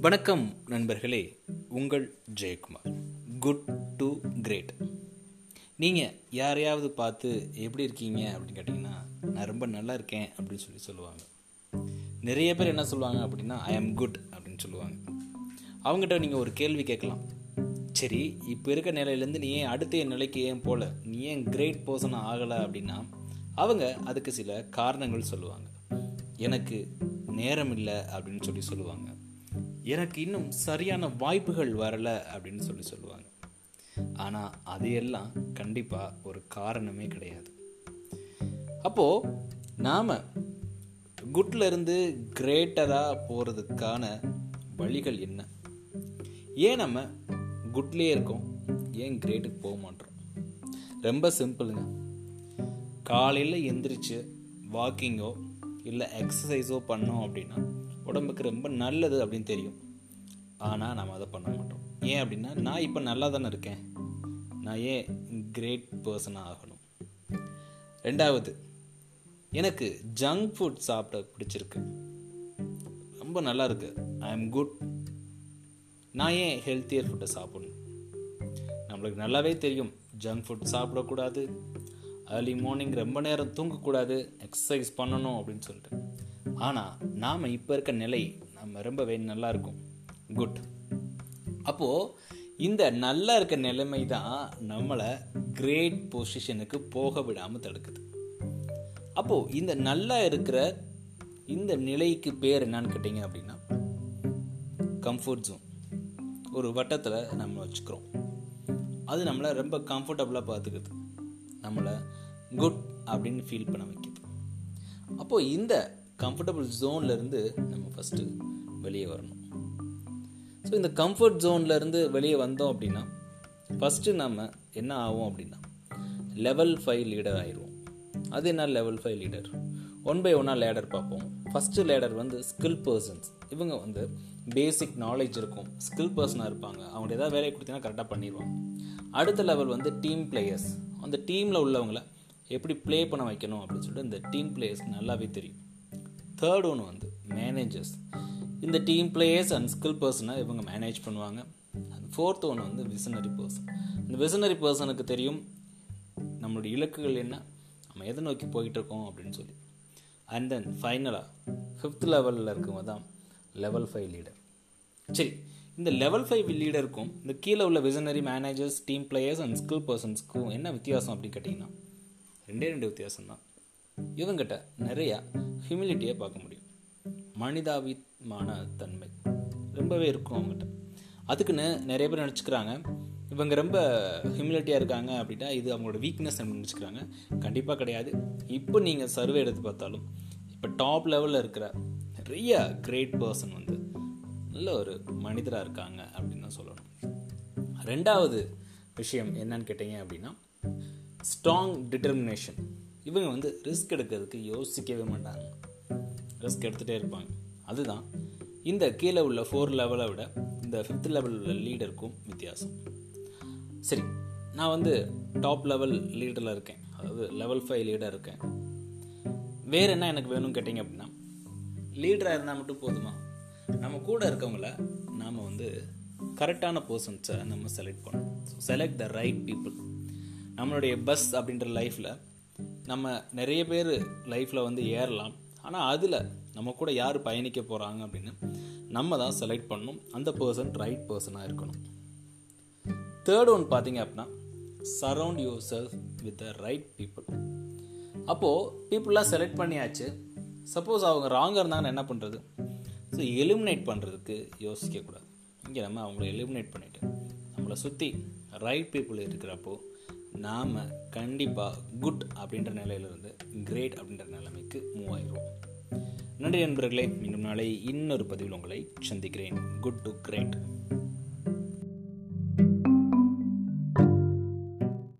வணக்கம் நண்பர்களே உங்கள் ஜெயக்குமார். குட் டு கிரேட் நீங்கள் யாரையாவது பார்த்து எப்படி இருக்கீங்க அப்படின்னு கேட்டிங்கன்னா நான் ரொம்ப நல்லா இருக்கேன் அப்படின்னு சொல்லி சொல்லுவாங்க. நிறைய பேர் என்ன சொல்லுவாங்க அப்படின்னா ஐ ஆம் குட் அப்படின்னு சொல்லுவாங்க. அவங்ககிட்ட நீங்கள் ஒரு கேள்வி கேட்கலாம். சரி இப்போ இருக்க நிலையிலேருந்து நீ ஏன் அடுத்த நிலைக்கு ஏன் போல? நீ ஏன் கிரேட் பர்சன் ஆகலை? அப்படின்னா அவங்க அதுக்கு சில காரணங்கள் சொல்லுவாங்க. எனக்கு நேரம் இல்லை அப்படின்னு சொல்லி சொல்லுவாங்க. எனக்கு இன்னும் சரியான வாய்ப்புகள் வரலை அப்படின்னு சொல்லி சொல்லுவாங்க. ஆனால் அதையெல்லாம் கண்டிப்பாக ஒரு காரணமே கிடையாது. அப்போது நாம் குட்லேருந்து கிரேட்டராக போகிறதுக்கான வழிகள் என்ன? ஏன் நம்ம குட்லேயே இருக்கோம்? ஏன் கிரேட்டுக்கு போக மாட்டோம்? ரொம்ப சிம்பிளுங்க. காலையில் எந்திரிச்சு வாக்கிங்கோ இல்லை எக்ஸசைஸோ பண்ணோம் அப்படின்னா உடம்புக்கு ரொம்ப நல்லது அப்படின்னு தெரியும். ஆனால் நம்ம அதை பண்ண மாட்டோம். ஏன் அப்படின்னா நான் இப்போ நல்லா தானே இருக்கேன். நான் ஏன் கிரேட் பர்சனாக ஆகணும்? ரெண்டாவது எனக்கு ஜங்க் ஃபுட் சாப்பிட பிடிச்சிருக்கு. ரொம்ப நல்லா இருக்கு. ஐ எம் குட் நான் ஏன் ஹெல்த்தியர் ஃபுட்டை சாப்பிடணும்? நம்மளுக்கு நல்லாவே தெரியும். ஜங்க் ஃபுட் சாப்பிடக்கூடாது. ஏர்லி மார்னிங் ரொம்ப நேரம் தூங்கக்கூடாது எக்ஸசைஸ் பண்ணணும் அப்படின்னு சொல்லிட்டு. ஆனால் நாம் இப்போ இருக்க நிலை நம்ம ரொம்பவே நல்லா இருக்கும். குட் அப்போது இந்த நல்லா இருக்க நிலைமை தான் நம்மளை கிரேட் பொசிஷனுக்கு போக விடாமல் தடுக்குது. அப்போது இந்த நல்லா இருக்கிற இந்த நிலைக்கு பேர் என்னன்னு கேட்டிங்க அப்படின்னா கம்ஃபர்ட் ஜோன் ஒரு வட்டத்தில் நம்ம வச்சுக்கிறோம். அது நம்மளை ரொம்ப கம்ஃபர்டபுளாக பார்த்துக்குது. நம்மளை குட் அப்படின்னு ஃபீல் பண்ண வைக்கிது. அப்போது இந்த கம்ஃபர்டபுள் ஜோன்லேருந்து நம்ம ஃபஸ்ட்டு வெளியே வரணும். ஸோ இந்த கம்ஃபர்ட் ஜோன்லேருந்து வெளியே வந்தோம் அப்படின்னா ஃபஸ்ட்டு நம்ம என்ன ஆகும் அப்படின்னா லெவல் ஃபைவ் லீடர் ஆயிடுவோம். அது என்ன level five leader one by ஒன்னாக லேடர் பார்ப்போம். ஃபஸ்ட்டு லேடர் வந்து ஸ்கில் பர்சன்ஸ் இவங்க வந்து பேசிக் நாலேஜ் இருக்கும். ஸ்கில் பர்சனாக இருப்பாங்க. அவங்க ஏதாவது வேலையை கொடுத்தீங்கன்னா கரெக்டாக பண்ணிடுவாங்க. அடுத்த லெவல் வந்து டீம் பிளேயர்ஸ் அந்த டீமில் உள்ளவங்களை எப்படி ப்ளே பண்ண வைக்கணும் அப்படின்னு சொல்லிட்டு இந்த டீம் பிளேயர்ஸ் நல்லாவே தெரியும். தேர்ட் ஒன்று வந்து மேனேஜர்ஸ் இந்த டீம் பிளேயர்ஸ் அண்ட் ஸ்கில் பர்சனை இவங்க மேனேஜ் பண்ணுவாங்க. அந்த ஃபோர்த் ஒன்று வந்து விசனரி பர்சன் இந்த விசனரி பர்சனுக்கு தெரியும் நம்மளுடைய இலக்குகள் என்ன நம்ம எதை நோக்கி போயிட்டு இருக்கோம் அப்படின்னு சொல்லி. அண்ட் தென் ஃபைனலாக ஃபிஃப்த் லெவலில் இருக்கவங்க தான் லெவல் ஃபைவ் லீடர் சரி இந்த லெவல் ஃபைவ் லீடருக்கும் இந்த கீழே உள்ள visionary managers team players and skill பர்சன்ஸ்க்கும் என்ன வித்தியாசம் அப்படின்னு கேட்டிங்கன்னா ரெண்டே ரெண்டு வித்தியாசம்தான். இவங்கிட்ட நிறையா ஹியூமிலிட்டியை பார்க்க முடியும். மனிதாபிமான தன்மை ரொம்பவே இருக்கும் அவங்ககிட்ட அதுக்குன்னு நிறைய பேர் நினச்சிக்கிறாங்க. இவங்க ரொம்ப ஹியூமிலிட்டியாக இருக்காங்க அப்படின்னா இது அவங்களோட வீக்னஸ் நினச்சிக்கிறாங்க. கண்டிப்பாக கிடையாது. இப்போ நீங்கள் சர்வே எடுத்து பார்த்தாலும் இப்போ டாப் லெவலில் இருக்கிற நிறைய கிரேட் பர்சன் வந்து நல்ல ஒரு மனிதராக இருக்காங்க அப்படின்னு தான் சொல்லணும். ரெண்டாவது விஷயம் என்னன்னு கேட்டீங்க அப்படின்னா ஸ்ட்ராங் டிட்டர்மினேஷன் இவங்க வந்து ரிஸ்க் எடுக்கிறதுக்கு யோசிக்கவே மாட்டாங்க. ரிஸ்க் எடுத்துகிட்டே இருப்பாங்க. அதுதான் இந்த கீழே உள்ள ஃபோர் லெவலை விட இந்த ஃபிஃப்த் லெவலில் உள்ள லீடருக்கும் வித்தியாசம். சரி நான் வந்து டாப் லெவல் லீடரில் இருக்கேன். அதாவது லெவல் ஃபைவ் லீடர் இருக்கேன். வேறு என்ன எனக்கு வேணும்னு கேட்டிங்க அப்படின்னா லீடராக இருந்தால் மட்டும் போதுமா? நம்ம கூட இருக்கவங்கள நாம் வந்து கரெக்டான பர்சன்ஸை நம்ம செலக்ட் பண்ணணும். செலக்ட் த ரைட் பீப்புள் நம்மளுடைய பஸ் அப்படின்ற லைஃப்பில் நம்ம நிறைய பேர் லைஃப்பில் வந்து ஏறலாம். ஆனால் அதில் நம்ம கூட யார் பயணிக்க போகிறாங்க அப்படின்னு நம்ம தான் செலக்ட் பண்ணணும். அந்த பர்சன் ரைட் பர்சனாக இருக்கணும். தேர்ட் ஒன் பார்த்தீங்க அப்படின்னா surround yourself with the right people அப்போது பீப்புளாக செலக்ட் பண்ணியாச்சு. சப்போஸ் அவங்க ராங்காக இருந்தாங்கன்னு என்ன பண்ணுறது ஸோ எலிமினேட் பண்ணுறதுக்கு யோசிக்கக்கூடாது. இங்கே நம்ம அவங்கள எலிமினேட் பண்ணிவிட்டு நம்மளை சுற்றி ரைட் பீப்புள் இருக்கிறப்போ நாம் கண்டிப்பாக குட் அப்படின்ற நிலையிலிருந்து கிரேட் அப்படின்ற நிலைமைக்கு மூவ் ஆயிடுவோம் நன்றி நண்பர்களே மீண்டும் நாளை இன்னொரு பதிவில் உங்களை சந்திக்கிறேன். Good to great